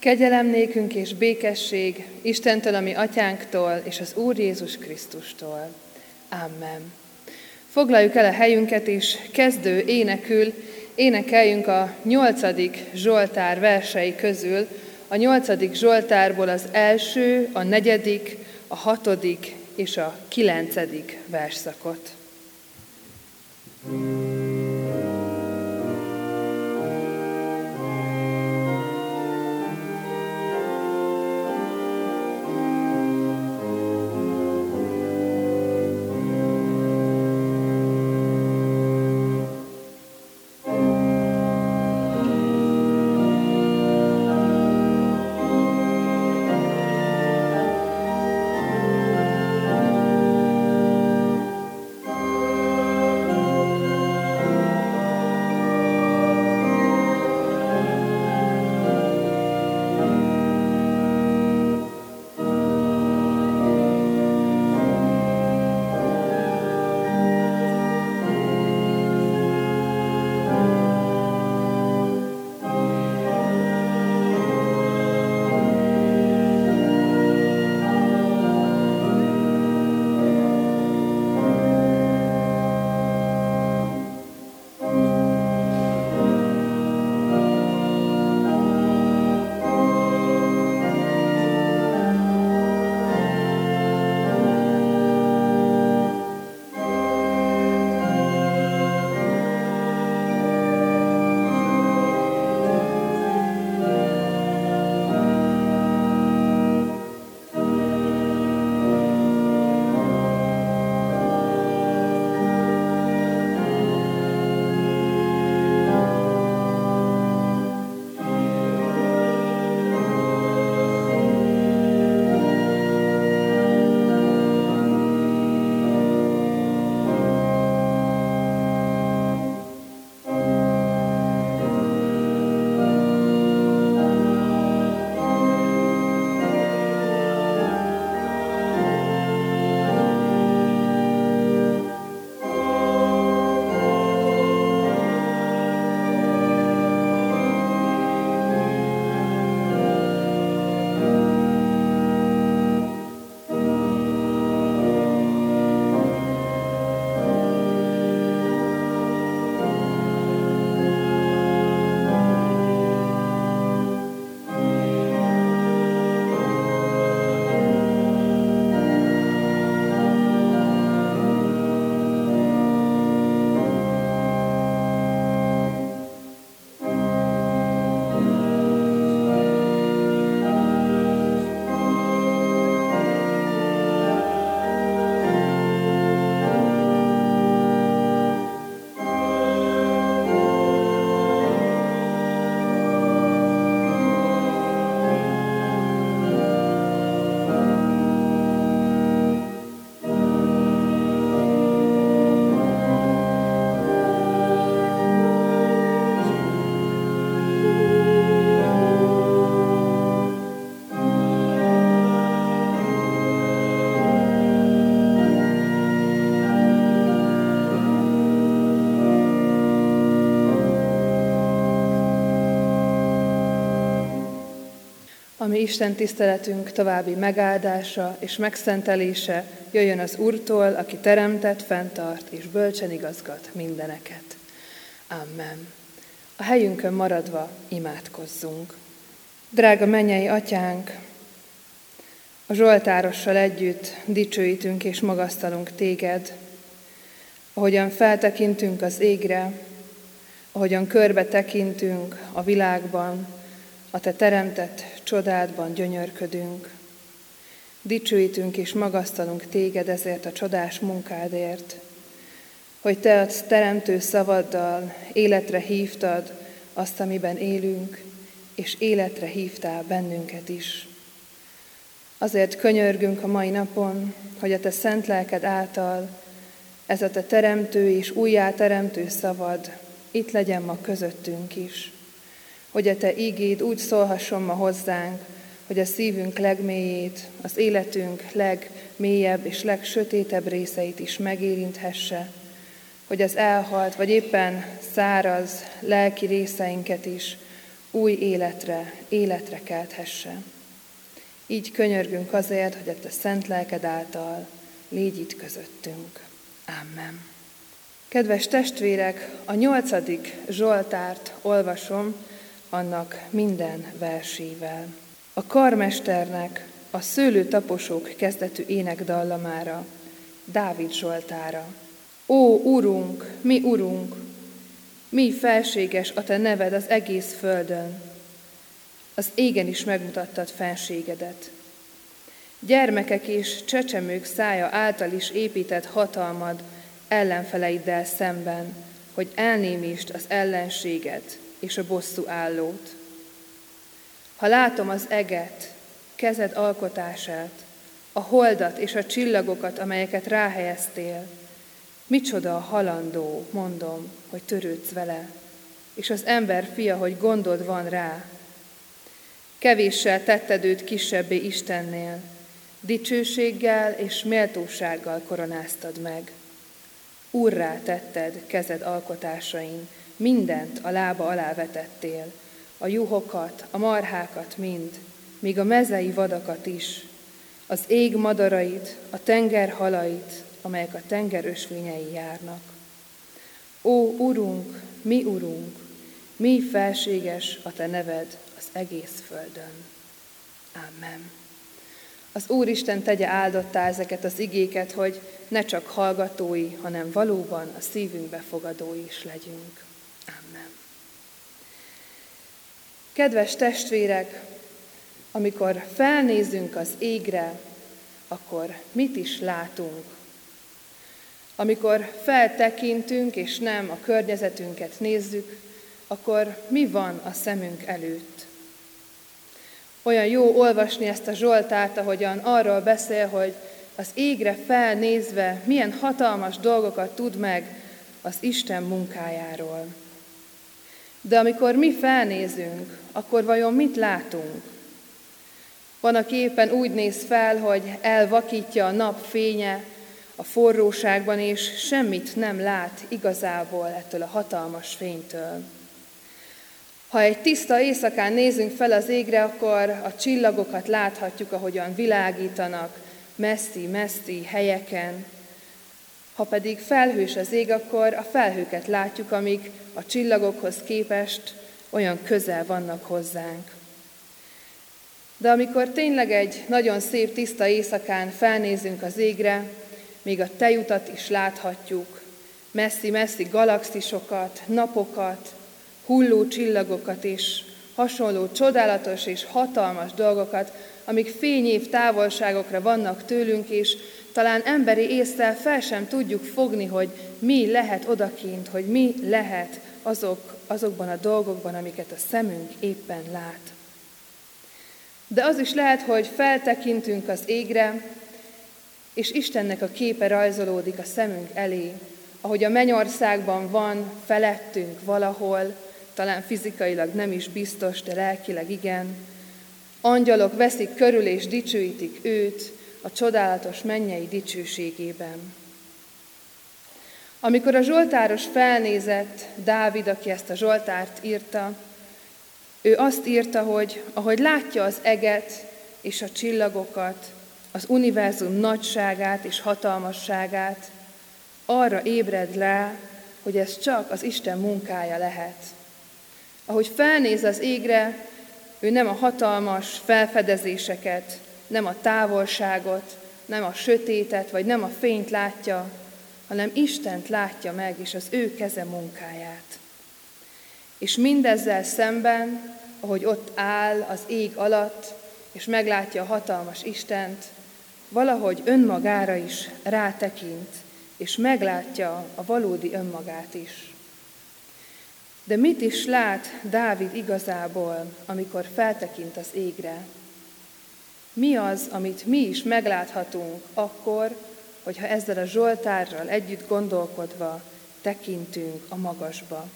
Kegyelem nékünk és békesség Istentől, ami atyánktól, és az Úr Jézus Krisztustól. Amen. Foglaljuk el a helyünket, és kezdő énekül énekeljünk a nyolcadik Zsoltár versei közül, a nyolcadik Zsoltárból az első, a negyedik, a hatodik és a kilencedik versszakot. thank ami Isten tiszteletünk további megáldása és megszentelése jöjjön az Úrtól, aki teremtett, fenntart és bölcsen igazgat mindeneket. Amen. A helyünkön maradva imádkozzunk. Drága mennyei atyánk, a Zsoltárossal együtt dicsőítünk és magasztalunk téged, ahogyan feltekintünk az égre, ahogyan körbe tekintünk a világban, a te teremtett csodádban gyönyörködünk. Dicsőítünk és magasztalunk téged ezért a csodás munkádért, hogy te a teremtő szavaddal életre hívtad azt, amiben élünk, és életre hívtál bennünket is. Azért könyörgünk a mai napon, hogy a te szent lelked által ez a te teremtő és újjáteremtő szavad itt legyen ma közöttünk is hogy a Te ígéd úgy szólhasson ma hozzánk, hogy a szívünk legmélyét, az életünk legmélyebb és legsötétebb részeit is megérinthesse, hogy az elhalt, vagy éppen száraz lelki részeinket is új életre, életre kelthesse. Így könyörgünk azért, hogy a te szent lelked által légy itt közöttünk. Amen. Kedves testvérek, a nyolcadik Zsoltárt olvasom annak minden versével. A karmesternek a szőlőtaposók kezdetű énekdallamára, Dávid Zsoltára. Ó, Urunk, mi Urunk, mi felséges a Te neved az egész földön. Az égen is megmutattad fenségedet. Gyermekek és csecsemők szája által is épített hatalmad ellenfeleiddel szemben, hogy elnémítsd az ellenséget és a bosszú állót. Ha látom az eget, kezed alkotását, a holdat és a csillagokat, amelyeket ráhelyeztél, micsoda a halandó, mondom, hogy törődsz vele, és az ember fia, hogy gondod van rá. Kevéssel tetted őt kisebbé Istennél, dicsőséggel és méltósággal koronáztad meg. Úrrá tetted kezed alkotásain, mindent a lába alá vetettél, a juhokat, a marhákat mind, míg a mezei vadakat is, az ég madarait, a tenger halait, amelyek a tenger ösvényei járnak. Ó, Urunk, mi Urunk, mi felséges a Te neved az egész földön. Amen. Az Úristen tegye áldottá ezeket az igéket, hogy ne csak hallgatói, hanem valóban a szívünkbe fogadói is legyünk. Amen. Kedves testvérek, amikor felnézünk az égre, akkor mit is látunk? Amikor feltekintünk, és nem a környezetünket nézzük, akkor mi van a szemünk előtt? Olyan jó olvasni ezt a Zsoltát, ahogyan arról beszél, hogy az égre felnézve milyen hatalmas dolgokat tud meg az Isten munkájáról. De amikor mi felnézünk, akkor vajon mit látunk? Van, aki éppen úgy néz fel, hogy elvakítja a nap fénye a forróságban, és semmit nem lát igazából ettől a hatalmas fénytől. Ha egy tiszta éjszakán nézünk fel az égre, akkor a csillagokat láthatjuk, ahogyan világítanak messzi-messzi helyeken. Ha pedig felhős az ég, akkor a felhőket látjuk, amik a csillagokhoz képest olyan közel vannak hozzánk. De amikor tényleg egy nagyon szép, tiszta éjszakán felnézünk az égre, még a tejutat is láthatjuk, messzi-messzi galaxisokat, napokat, hulló csillagokat és hasonló csodálatos és hatalmas dolgokat, amik fényév távolságokra vannak tőlünk, és talán emberi észre fel sem tudjuk fogni, hogy mi lehet odakint, hogy mi lehet azok, azokban a dolgokban, amiket a szemünk éppen lát. De az is lehet, hogy feltekintünk az égre, és Istennek a képe rajzolódik a szemünk elé, ahogy a mennyországban van felettünk valahol, talán fizikailag nem is biztos, de lelkileg igen. Angyalok veszik körül és dicsőítik őt a csodálatos mennyei dicsőségében. Amikor a Zsoltáros felnézett, Dávid, aki ezt a Zsoltárt írta, ő azt írta, hogy ahogy látja az eget és a csillagokat, az univerzum nagyságát és hatalmasságát, arra ébred le, hogy ez csak az Isten munkája lehet. Ahogy felnéz az égre, ő nem a hatalmas felfedezéseket, nem a távolságot, nem a sötétet, vagy nem a fényt látja, hanem Istent látja meg, és az ő keze munkáját. És mindezzel szemben, ahogy ott áll az ég alatt, és meglátja a hatalmas Istent, valahogy önmagára is rátekint, és meglátja a valódi önmagát is. De mit is lát Dávid igazából, amikor feltekint az égre? Mi az, amit mi is megláthatunk akkor, hogyha ezzel a Zsoltárral együtt gondolkodva tekintünk a magasba?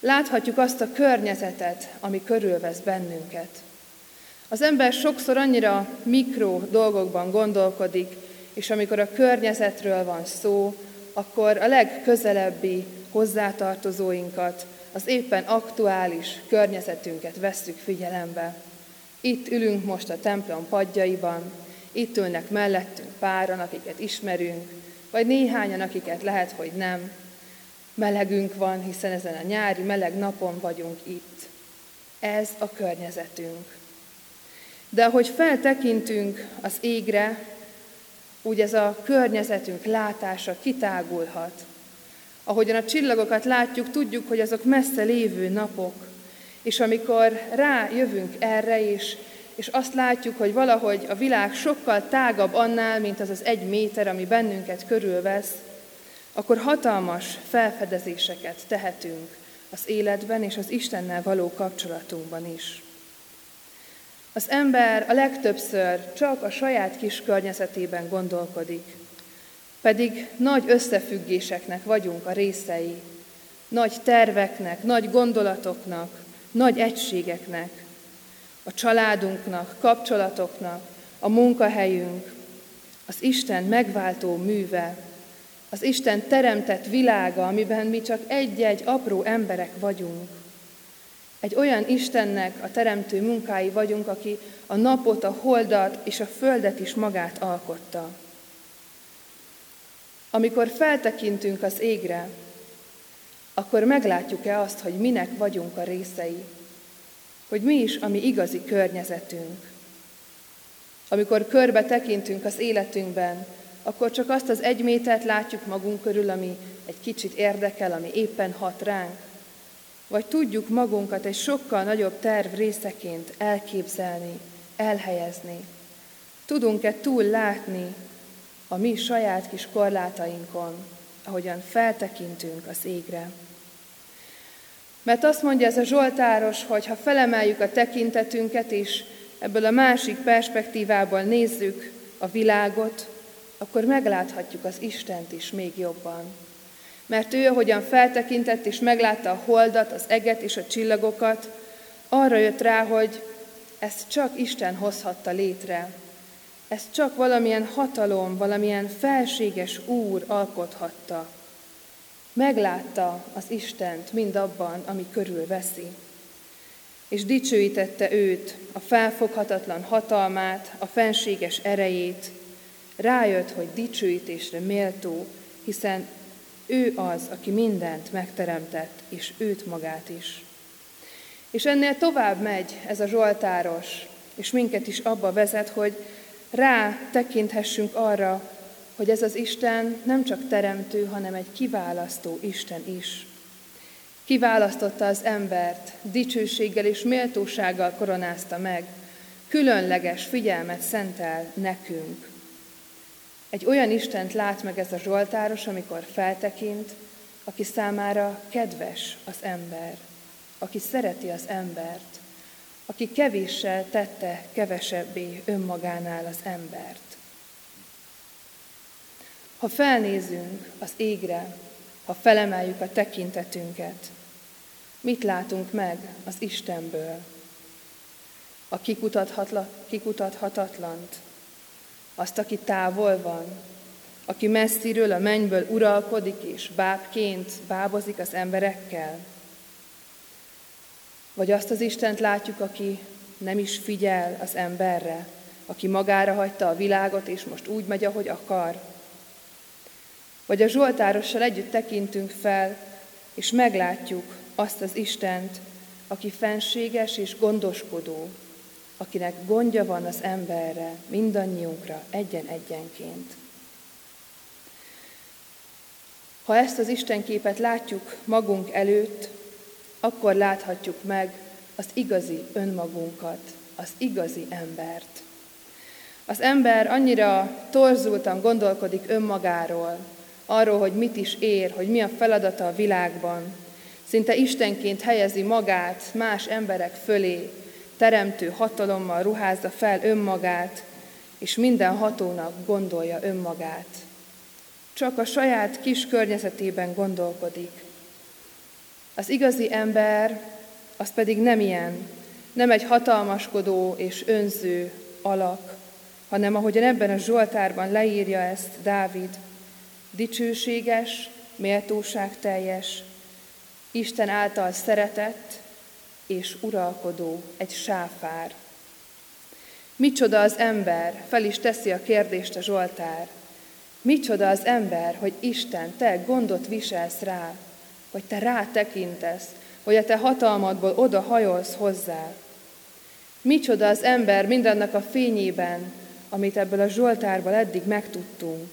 Láthatjuk azt a környezetet, ami körülvesz bennünket. Az ember sokszor annyira mikro dolgokban gondolkodik, és amikor a környezetről van szó, akkor a legközelebbi hozzátartozóinkat, az éppen aktuális környezetünket vesszük figyelembe. Itt ülünk most a templom padjaiban, itt ülnek mellettünk páran, akiket ismerünk, vagy néhányan, akiket lehet, hogy nem. Melegünk van, hiszen ezen a nyári meleg napon vagyunk itt. Ez a környezetünk. De ahogy feltekintünk az égre, úgy ez a környezetünk látása kitágulhat. Ahogyan a csillagokat látjuk, tudjuk, hogy azok messze lévő napok, és amikor rájövünk erre is, és azt látjuk, hogy valahogy a világ sokkal tágabb annál, mint az az egy méter, ami bennünket körülvesz, akkor hatalmas felfedezéseket tehetünk az életben és az Istennel való kapcsolatunkban is. Az ember a legtöbbször csak a saját kis környezetében gondolkodik, pedig nagy összefüggéseknek vagyunk a részei, nagy terveknek, nagy gondolatoknak, nagy egységeknek, a családunknak, kapcsolatoknak, a munkahelyünk, az Isten megváltó műve, az Isten teremtett világa, amiben mi csak egy-egy apró emberek vagyunk. Egy olyan Istennek a teremtő munkái vagyunk, aki a napot, a holdat és a földet is magát alkotta. Amikor feltekintünk az égre, akkor meglátjuk-e azt, hogy minek vagyunk a részei, hogy mi is a mi igazi környezetünk. Amikor körbe tekintünk az életünkben, akkor csak azt az egy métert látjuk magunk körül, ami egy kicsit érdekel, ami éppen hat ránk, vagy tudjuk magunkat egy sokkal nagyobb terv részeként elképzelni, elhelyezni. Tudunk-e túl látni a mi saját kis korlátainkon, ahogyan feltekintünk az égre. Mert azt mondja ez a Zsoltáros, hogy ha felemeljük a tekintetünket, és ebből a másik perspektívából nézzük a világot, akkor megláthatjuk az Istent is még jobban. Mert ő, ahogyan feltekintett és meglátta a holdat, az eget és a csillagokat, arra jött rá, hogy ezt csak Isten hozhatta létre. Ezt csak valamilyen hatalom, valamilyen felséges úr alkothatta. Meglátta az Istent mindabban, ami körül veszi. És dicsőítette őt, a felfoghatatlan hatalmát, a fenséges erejét. Rájött, hogy dicsőítésre méltó, hiszen ő az, aki mindent megteremtett, és őt magát is. És ennél tovább megy ez a Zsoltáros, és minket is abba vezet, hogy rá tekinthessünk arra, hogy ez az Isten nem csak teremtő, hanem egy kiválasztó Isten is. Kiválasztotta az embert, dicsőséggel és méltósággal koronázta meg, különleges figyelmet szentel nekünk. Egy olyan Istent lát meg ez a Zsoltáros, amikor feltekint, aki számára kedves az ember, aki szereti az embert, aki kevéssel tette kevesebbé önmagánál az embert. Ha felnézünk az égre, ha felemeljük a tekintetünket, mit látunk meg az Istenből? A kikutathatatlant, azt, aki távol van, aki messziről a mennyből uralkodik és bábként bábozik az emberekkel? Vagy azt az Istent látjuk, aki nem is figyel az emberre, aki magára hagyta a világot, és most úgy megy, ahogy akar? Vagy a Zsoltárossal együtt tekintünk fel, és meglátjuk azt az Istent, aki fenséges és gondoskodó, akinek gondja van az emberre, mindannyiunkra, egyen-egyenként. Ha ezt az Istenképet látjuk magunk előtt, akkor láthatjuk meg az igazi önmagunkat, az igazi embert. Az ember annyira torzultan gondolkodik önmagáról, arról, hogy mit is ér, hogy mi a feladata a világban, szinte Istenként helyezi magát más emberek fölé, teremtő hatalommal ruházza fel önmagát, és minden hatónak gondolja önmagát. Csak a saját kis környezetében gondolkodik. Az igazi ember az pedig nem ilyen, nem egy hatalmaskodó és önző alak, hanem ahogyan ebben a Zsoltárban leírja ezt Dávid, dicsőséges, méltóságteljes, Isten által szeretett és uralkodó egy sáfár. Micsoda az ember, fel is teszi a kérdést a Zsoltár. Micsoda az ember, hogy Isten, te gondot viselsz rá, hogy te rátekintesz, hogy a te hatalmadból oda hajolsz hozzá. Micsoda az ember mindannak a fényében, amit ebből a Zsoltárból eddig megtudtunk.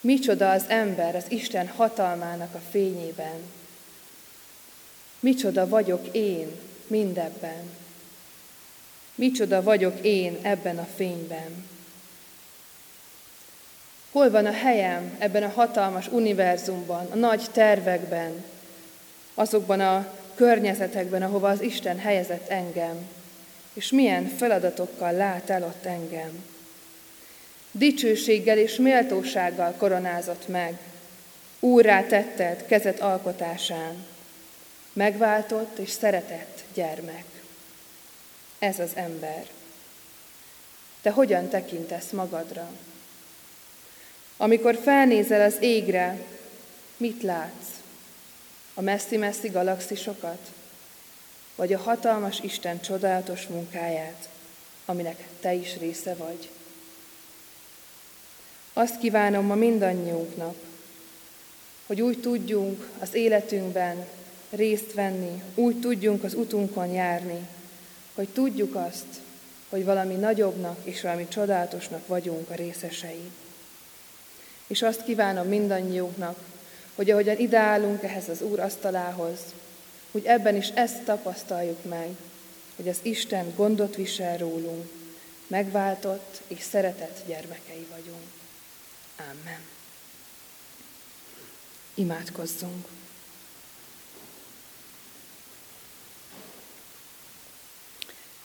Micsoda az ember az Isten hatalmának a fényében. Micsoda vagyok én mindebben. Micsoda vagyok én ebben a fényben. Hol van a helyem ebben a hatalmas univerzumban, a nagy tervekben, azokban a környezetekben, ahova az Isten helyezett engem, és milyen feladatokkal lát el ott engem. Dicsőséggel és méltósággal koronázott meg, úrrá tetted kezet alkotásán, megváltott és szeretett gyermek. Ez az ember. Te hogyan tekintesz magadra? Amikor felnézel az égre, mit látsz? A messzi-messzi galaxisokat? Vagy a hatalmas Isten csodálatos munkáját, aminek te is része vagy? Azt kívánom ma mindannyiunknak, hogy úgy tudjunk az életünkben részt venni, úgy tudjunk az utunkon járni, hogy tudjuk azt, hogy valami nagyobbnak és valami csodálatosnak vagyunk a részesei. És azt kívánom mindannyiunknak, hogy ahogyan ideálunk ehhez az Úr asztalához, hogy ebben is ezt tapasztaljuk meg, hogy az Isten gondot visel rólunk, megváltott és szeretett gyermekei vagyunk. Amen. Imádkozzunk.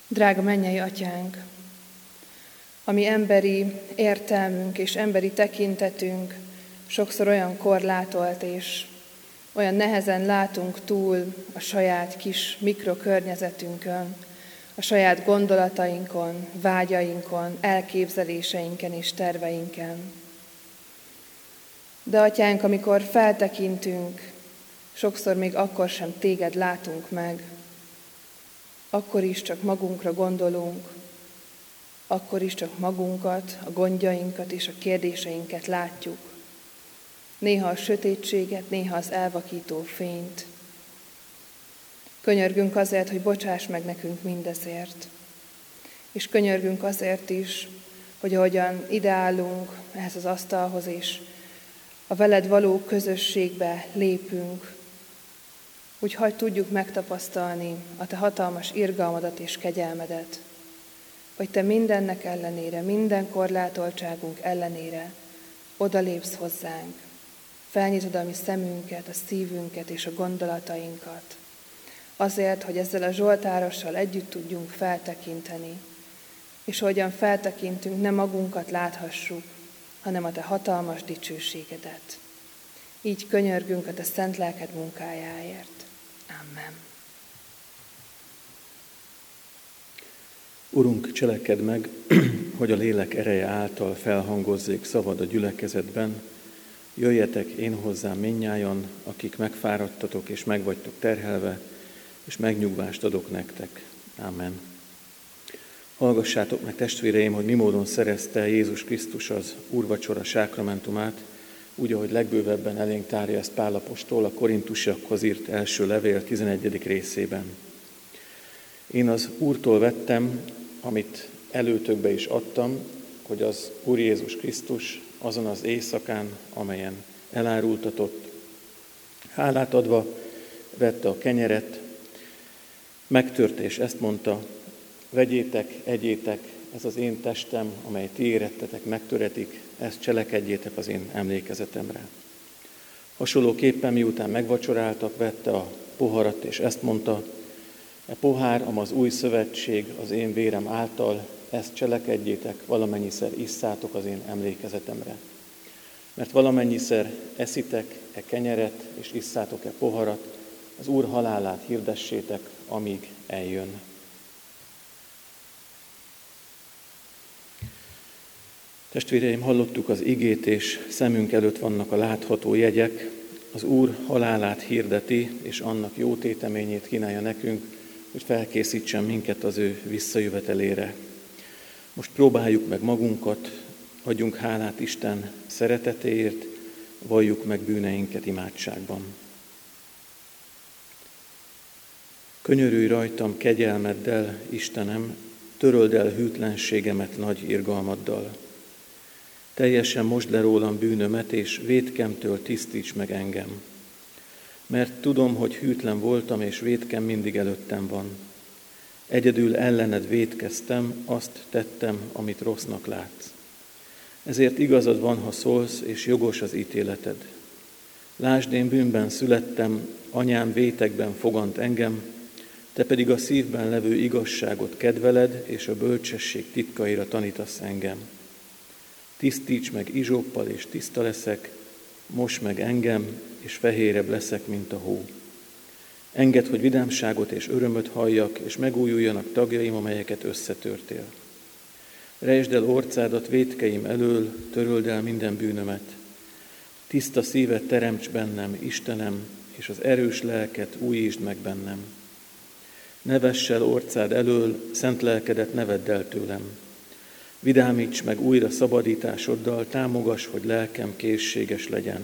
Drága mennyei atyánk, ami emberi értelmünk és emberi tekintetünk sokszor olyan korlátolt, és olyan nehezen látunk túl a saját kis mikrokörnyezetünkön, a saját gondolatainkon, vágyainkon, elképzeléseinken és terveinken. De atyánk, amikor feltekintünk, sokszor még akkor sem téged látunk meg, akkor is csak magunkra gondolunk, akkor is csak magunkat, a gondjainkat és a kérdéseinket látjuk. Néha a sötétséget, néha az elvakító fényt. Könyörgünk azért, hogy bocsáss meg nekünk mindezért. És könyörgünk azért is, hogy ahogyan ideálunk ehhez az asztalhoz is, a veled való közösségbe lépünk, úgy hagyd tudjuk megtapasztalni a Te hatalmas irgalmadat és kegyelmedet, hogy Te mindennek ellenére, minden korlátoltságunk ellenére odalépsz hozzánk, felnyitod a mi szemünket, a szívünket és a gondolatainkat, azért, hogy ezzel a Zsoltárossal együtt tudjunk feltekinteni, és hogyan feltekintünk, ne magunkat láthassuk, hanem a Te hatalmas dicsőségedet. Így könyörgünk a Te szent lelked munkájáért. Amen. Urunk, cseleked meg, hogy a lélek ereje által felhangozzék szavad a gyülekezetben. Jöjjetek én hozzám minnyájan, akik megfáradtatok és megvagytok terhelve, és megnyugvást adok nektek. Amen. Hallgassátok meg testvéreim, hogy mi módon szerezte Jézus Krisztus az úrvacsora sákramentumát, úgy, ahogy legbővebben elénk tárja ezt Pálapostól a korintusiakhoz írt első levél 11. részében. Én az Úrtól vettem, amit előtökbe is adtam, hogy az Úr Jézus Krisztus azon az éjszakán, amelyen elárultatott, hálát adva vette a kenyeret, megtört és ezt mondta, vegyétek, egyétek, ez az én testem, amely ti érettetek, megtöretik, ezt cselekedjétek az én emlékezetemre. Hasonlóképpen miután megvacsoráltak, vette a poharat, és ezt mondta, e pohár, am az új szövetség az én vérem által, ezt cselekedjétek, valamennyiszer isszátok az én emlékezetemre. Mert valamennyiszer eszitek e kenyeret, és isszátok e poharat, az Úr halálát hirdessétek, amíg eljön. Testvéreim, hallottuk az igét, és szemünk előtt vannak a látható jegyek, az Úr halálát hirdeti, és annak jó téteményét kínálja nekünk, hogy felkészítsen minket az ő visszajövetelére. Most próbáljuk meg magunkat, adjunk hálát Isten szeretetéért, valljuk meg bűneinket imádságban. Könyörülj rajtam kegyelmeddel, Istenem, töröld el hűtlenségemet nagy irgalmaddal. Teljesen most le rólam bűnömet, és vétkemtől tisztíts meg engem. Mert tudom, hogy hűtlen voltam, és vétkem mindig előttem van. Egyedül ellened vétkeztem, azt tettem, amit rossznak látsz. Ezért igazad van, ha szólsz, és jogos az ítéleted. Lásd, én bűnben születtem, anyám vétekben fogant engem, te pedig a szívben levő igazságot kedveled, és a bölcsesség titkaira tanítasz engem. Tisztíts meg izsóppal, és tiszta leszek, most meg engem, és fehérebb leszek, mint a hó. Engedd, hogy vidámságot és örömöt halljak, és megújuljanak tagjaim, amelyeket összetörtél. Rejtsd el orcádat vétkeim elől, töröld el minden bűnömet. Tiszta szívet teremts bennem, Istenem, és az erős lelket újítsd meg bennem. Ne vess orcád elől, szent lelkedet ne el tőlem. Vidámíts meg újra szabadításoddal, támogass, hogy lelkem készséges legyen,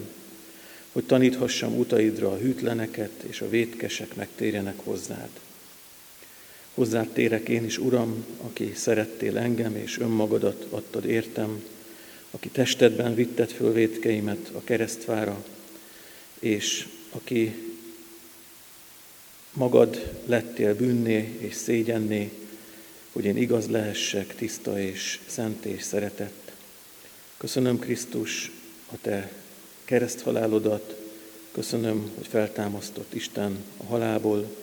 hogy taníthassam utaidra a hűtleneket, és a vétkesek megtérjenek hozzád. Hozzád térek én is, Uram, aki szerettél engem, és önmagadat adtad értem, aki testedben vitted föl vétkeimet a keresztvára, és aki magad lettél bűnné és szégyenné, hogy én igaz lehessek, tiszta és szent és szeretett. Köszönöm Krisztus a te kereszthalálodat, köszönöm, hogy feltámasztott Isten a halálból,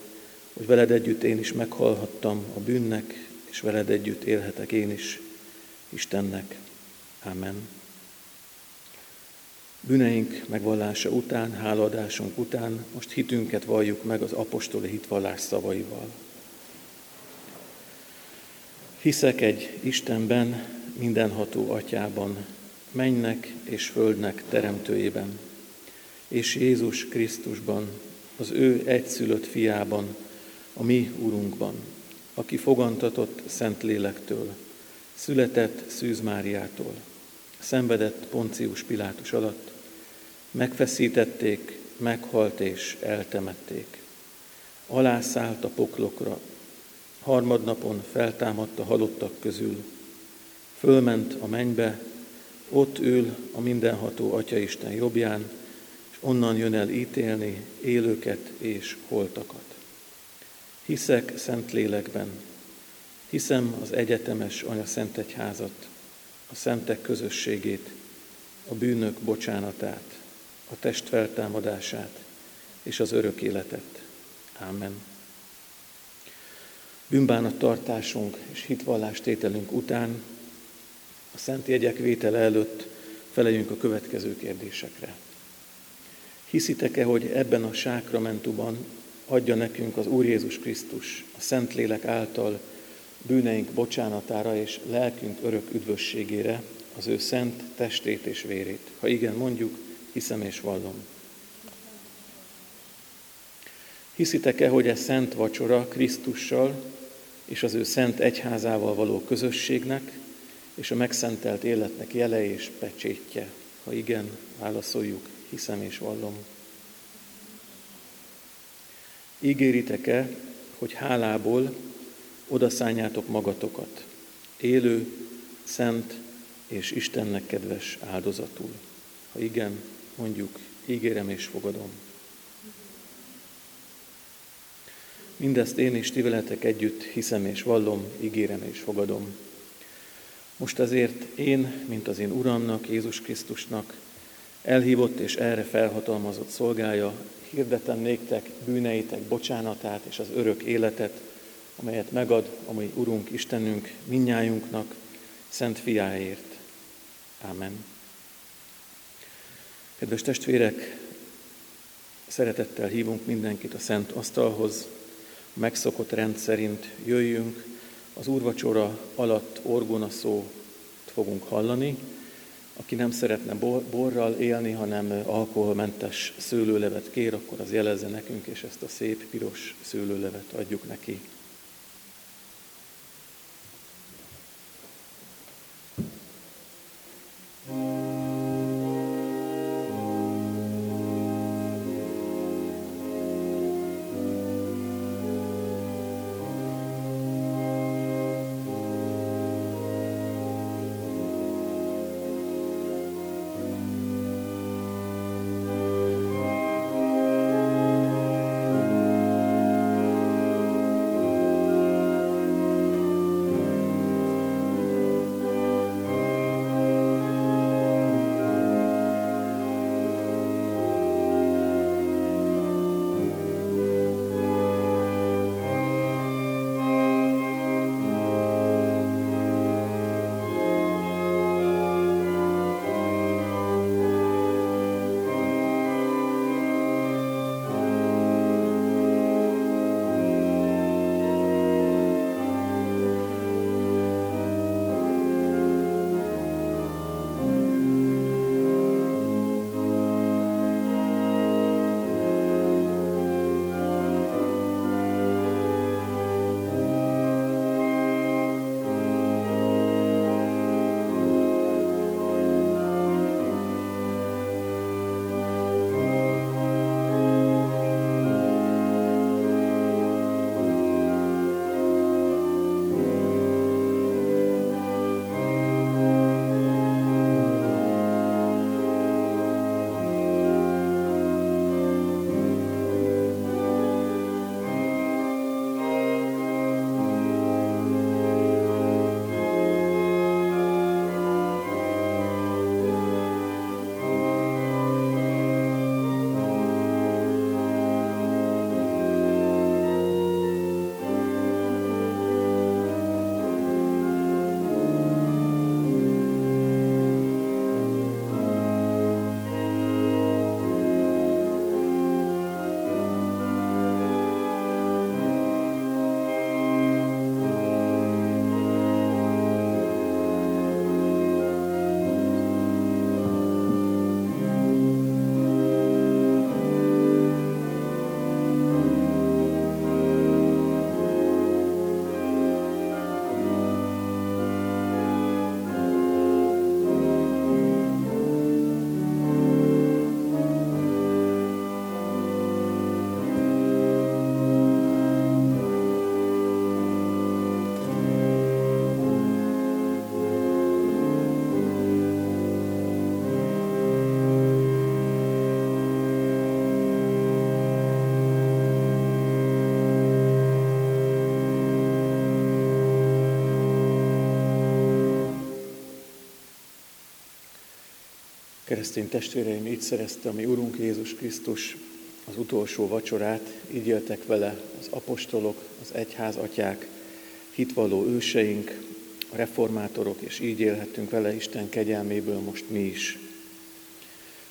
hogy veled együtt én is meghalhattam a bűnnek, és veled együtt élhetek én is Istennek. Amen. Bűneink megvallása után, hálaadásunk után most hitünket valljuk meg az apostoli hitvallás szavaival. Hiszek egy Istenben, mindenható atyában, mennek és földnek teremtőjében, és Jézus Krisztusban, az ő egyszülött fiában, a mi Urunkban, aki fogantatott Szent Lélektől, született Szűz Máriától, szenvedett Poncius Pilátus alatt, megfeszítették, meghalt és eltemették. Alászállt a poklokra, harmadnapon feltámadt a halottak közül, fölment a mennybe, ott ül a mindenható Atyaisten jobbján, és onnan jön el ítélni élőket és holtakat. Hiszek szent lélekben, hiszem az egyetemes Anya Szent Egyházat, a szentek közösségét, a bűnök bocsánatát, a test feltámadását és az örök életet. Amen. Bűnbánat tartásunk és hitvallástételünk után a szent jegyek vétele előtt feleljünk a következő kérdésekre. Hiszitek-e, hogy ebben a sákramentuban adja nekünk az Úr Jézus Krisztus a Szentlélek által bűneink bocsánatára és lelkünk örök üdvösségére az ő szent testét és vérét? Ha igen, mondjuk, hiszem és vallom. Hiszitek-e, hogy ez szent vacsora Krisztussal és az ő szent egyházával való közösségnek és a megszentelt életnek jele és pecsétje? Ha igen, válaszoljuk, hiszem és vallom. Ígéritek-e, hogy hálából odaszányátok magatokat, élő, szent és Istennek kedves áldozatul? Ha igen, mondjuk, ígérem és fogadom. Mindezt én és ti veletek együtt hiszem és vallom, ígérem és fogadom. Most azért én, mint az én Uramnak, Jézus Krisztusnak, elhívott és erre felhatalmazott szolgája, hirdetem néktek bűneitek bocsánatát és az örök életet, amelyet megad a mi Urunk Istenünk minnyájunknak, Szent Fiáért. Amen. Kedves testvérek, szeretettel hívunk mindenkit a Szent Asztalhoz, megszokott rend szerint jöjjünk, az úrvacsora alatt orgona szót fogunk hallani, aki nem szeretne borral élni, hanem alkoholmentes szőlőlevet kér, akkor az jelezze nekünk, és ezt a szép piros szőlőlevet adjuk neki. Keresztény testvéreim, így szerezte a mi Urunk Jézus Krisztus az utolsó vacsorát, így éltek vele az apostolok, az egyház atyák, hitvalló őseink, a reformátorok, és így élhettünk vele Isten kegyelméből most mi is.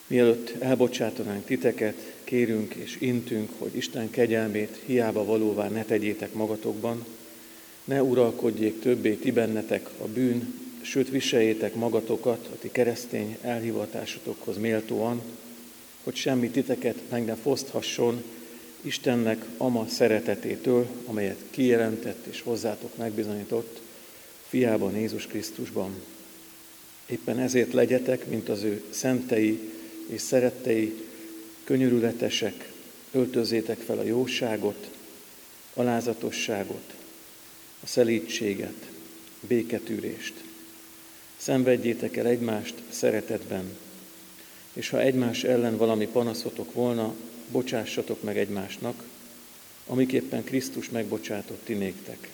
Mielőtt elbocsátanánk titeket, kérünk és intünk, hogy Isten kegyelmét hiába valóvá ne tegyétek magatokban, ne uralkodjék többé ti bennetek a bűn, sőt viseljétek magatokat a ti keresztény elhivatásotokhoz méltóan, hogy semmi titeket meg ne foszthasson Istennek ama szeretetétől, amelyet kijelentett és hozzátok megbizonyított fiában Jézus Krisztusban. Éppen ezért legyetek, mint az ő szentei és szerettei, könyörületesek, öltözétek fel a jóságot, alázatosságot, a szelítséget, béketűrést. Szenvedjétek el egymást szeretetben, és ha egymás ellen valami panaszotok volna, bocsássatok meg egymásnak, amiképpen Krisztus megbocsátott ti néktek.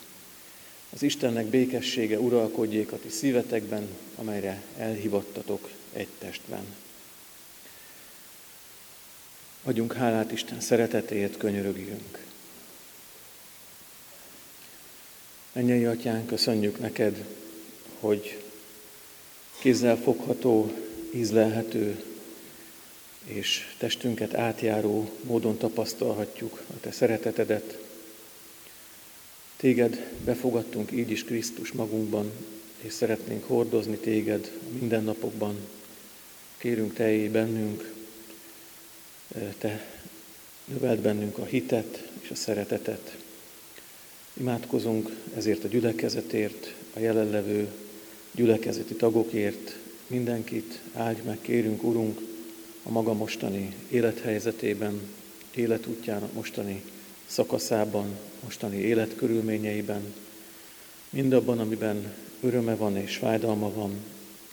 Az Istennek békessége uralkodjék a ti szívetekben, amelyre elhivattatok egy testben. Adjunk hálát Isten szeretetéért, könyörögjünk. Mennyei Atyán, köszönjük neked, hogy kézzel fogható, ízlelhető és testünket átjáró módon tapasztalhatjuk a Te szeretetedet. Téged befogadtunk így is Krisztus magunkban, és szeretnénk hordozni téged a mindennapokban. Kérünk te bennünk, te növeld bennünk a hitet és a szeretetet. Imádkozunk ezért a gyülekezetért, a jelenlevő gyülekezeti tagokért, mindenkit áldj meg, kérünk, Urunk, a maga mostani élethelyzetében, életútján, mostani szakaszában, mostani életkörülményeiben, mindabban, amiben öröme van és fájdalma van,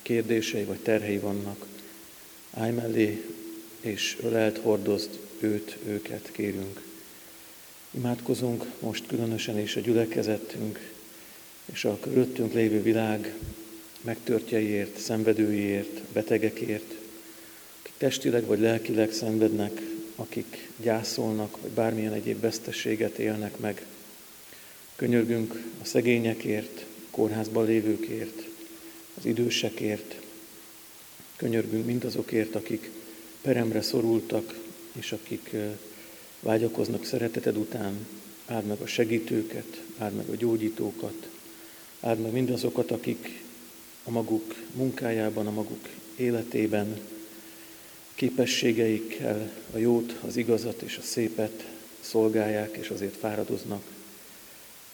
kérdései vagy terhei vannak, állj mellé, és ölelt, hordozd őt, őket, kérünk. Imádkozunk most különösen is a gyülekezetünk és a körülöttünk lévő világ megtörtjeiért, szenvedőiért, betegekért, akik testileg vagy lelkileg szenvednek, akik gyászolnak, vagy bármilyen egyéb veszteséget élnek meg. Könyörgünk a szegényekért, kórházban lévőkért, az idősekért. Könyörgünk mindazokért, akik peremre szorultak, és akik vágyakoznak szereteted után. Áld meg a segítőket, áld meg a gyógyítókat, áld meg mindazokat, akik a maguk munkájában, a maguk életében képességeikkel a jót, az igazat és a szépet szolgálják, és azért fáradoznak.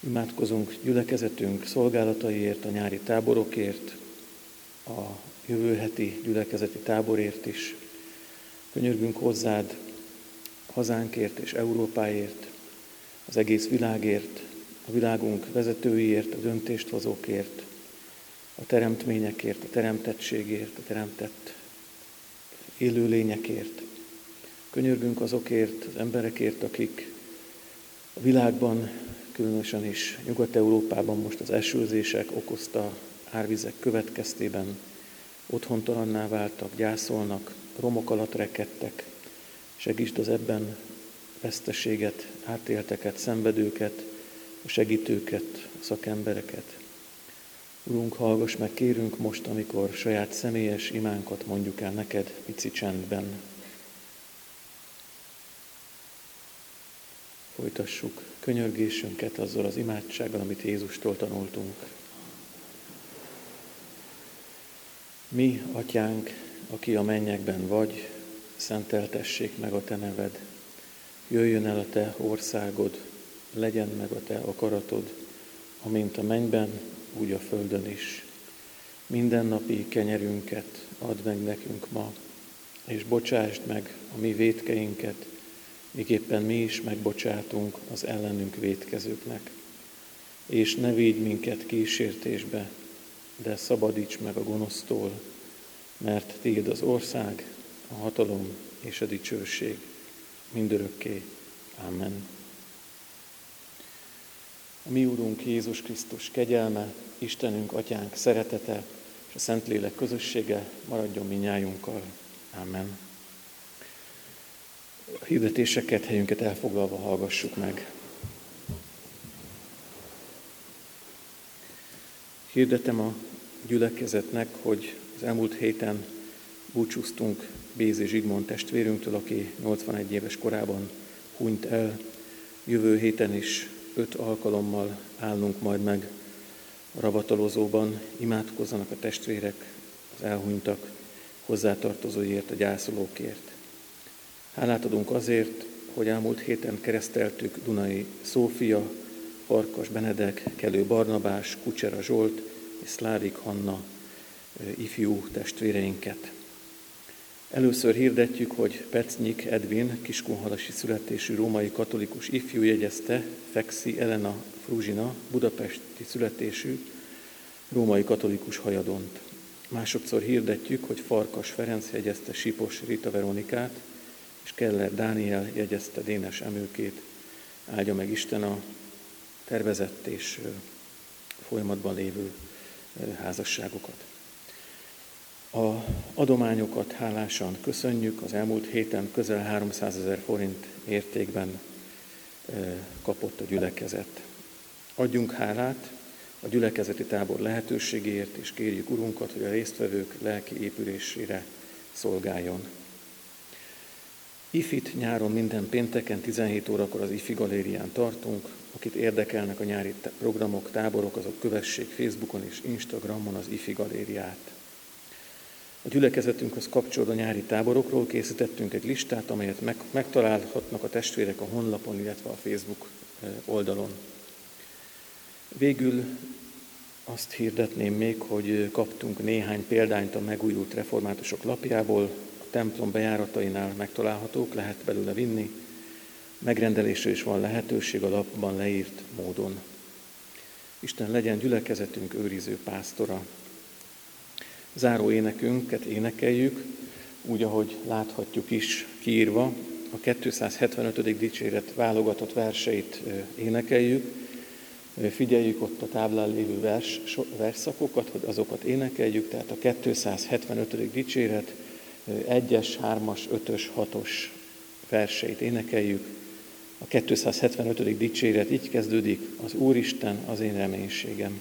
Imádkozunk gyülekezetünk szolgálataiért, a nyári táborokért, a jövő heti gyülekezeti táborért is. Könyörgünk hozzád hazánkért és Európáért, az egész világért, a világunk vezetőiért, a döntést hozókért, a teremtményekért, a teremtettségért, a teremtett élőlényekért. Könyörgünk azokért, az emberekért, akik a világban, különösen is Nyugat-Európában most az esőzések okozta árvizek következtében otthontalanná váltak, gyászolnak, romok alatt rekedtek. Segítsd az ebben veszteséget, átélteket, szenvedőket, a segítőket, a szakembereket. Urunk, hallgass meg, kérünk most, amikor saját személyes imánkat mondjuk el neked, pici csendben. Folytassuk könyörgésünket azzal az imádsággal, amit Jézustól tanultunk. Mi, atyánk, aki a mennyekben vagy, szenteltessék meg a te neved. Jöjjön el a te országod, legyen meg a te akaratod, amint a mennyben, úgy a földön is. Mindennapi kenyerünket add meg nekünk ma, és bocsásd meg a mi vétkeinket, miképpen mi is megbocsátunk az ellenünk vétkezőknek. És ne védj minket kísértésbe, de szabadíts meg a gonosztól, mert Tiéd az ország, a hatalom és a dicsőség mindörökké. Amen. A mi Úrunk Jézus Krisztus kegyelme, Istenünk, Atyánk szeretete és a Szentlélek közössége maradjon minnyájunkkal. Amen. A hirdetéseket, helyünket elfoglalva hallgassuk meg. Hirdetem a gyülekezetnek, hogy az elmúlt héten búcsúztunk Bézi Zsigmond testvérünktől, aki 81 éves korában hunyt el. Jövő héten is öt alkalommal állnunk majd meg a ravatalozóban, imádkozzanak a testvérek, az elhunytak, hozzátartozóiért, a gyászolókért. Hálát adunk azért, hogy elmúlt héten kereszteltük Dunai Szófia, Farkas Benedek, Kelő Barnabás, Kucsera Zsolt és Szlávik Hanna ifjú testvéreinket. Először hirdetjük, hogy Pecnyik Edvin, kiskunhalasi születésű római katolikus ifjú jegyezte Fexi Elena Fruzsina, budapesti születésű római katolikus hajadont. Másodszor hirdetjük, hogy Farkas Ferenc jegyezte Sipos Rita Veronikát, és Keller Dániel jegyezte Dénes Emőkét. Áldja meg Isten a tervezett és folyamatban lévő házasságokat. A adományokat hálásan köszönjük, az elmúlt héten közel 300 ezer forint értékben kapott a gyülekezet. Adjunk hálát a gyülekezeti tábor lehetőségéért, és kérjük Urunkat, hogy a résztvevők lelki épülésére szolgáljon. Ifit nyáron minden pénteken 17 órakor az Ifi galérián tartunk, akit érdekelnek a nyári programok, táborok, azok kövessék Facebookon és Instagramon az IFI galériát. A gyülekezetünkhöz kapcsolódó nyári táborokról készítettünk egy listát, amelyet meg, megtalálhatnak a testvérek a honlapon, illetve a Facebook oldalon. Végül azt hirdetném még, hogy kaptunk néhány példányt a megújult reformátusok lapjából, a templom bejáratainál megtalálhatók, lehet belőle vinni, megrendelésre is van lehetőség a lapban leírt módon. Isten legyen gyülekezetünk őriző pásztora. Záró énekünket énekeljük, úgy, ahogy láthatjuk is kiírva, a 275. dicséret válogatott verseit énekeljük, figyeljük ott a táblán lévő vers, versszakokat, hogy azokat énekeljük, tehát a 275. dicséret 1-es, 3-as, 5-ös, 6-os verseit énekeljük. A 275. dicséret így kezdődik, az Úristen az én reménységem.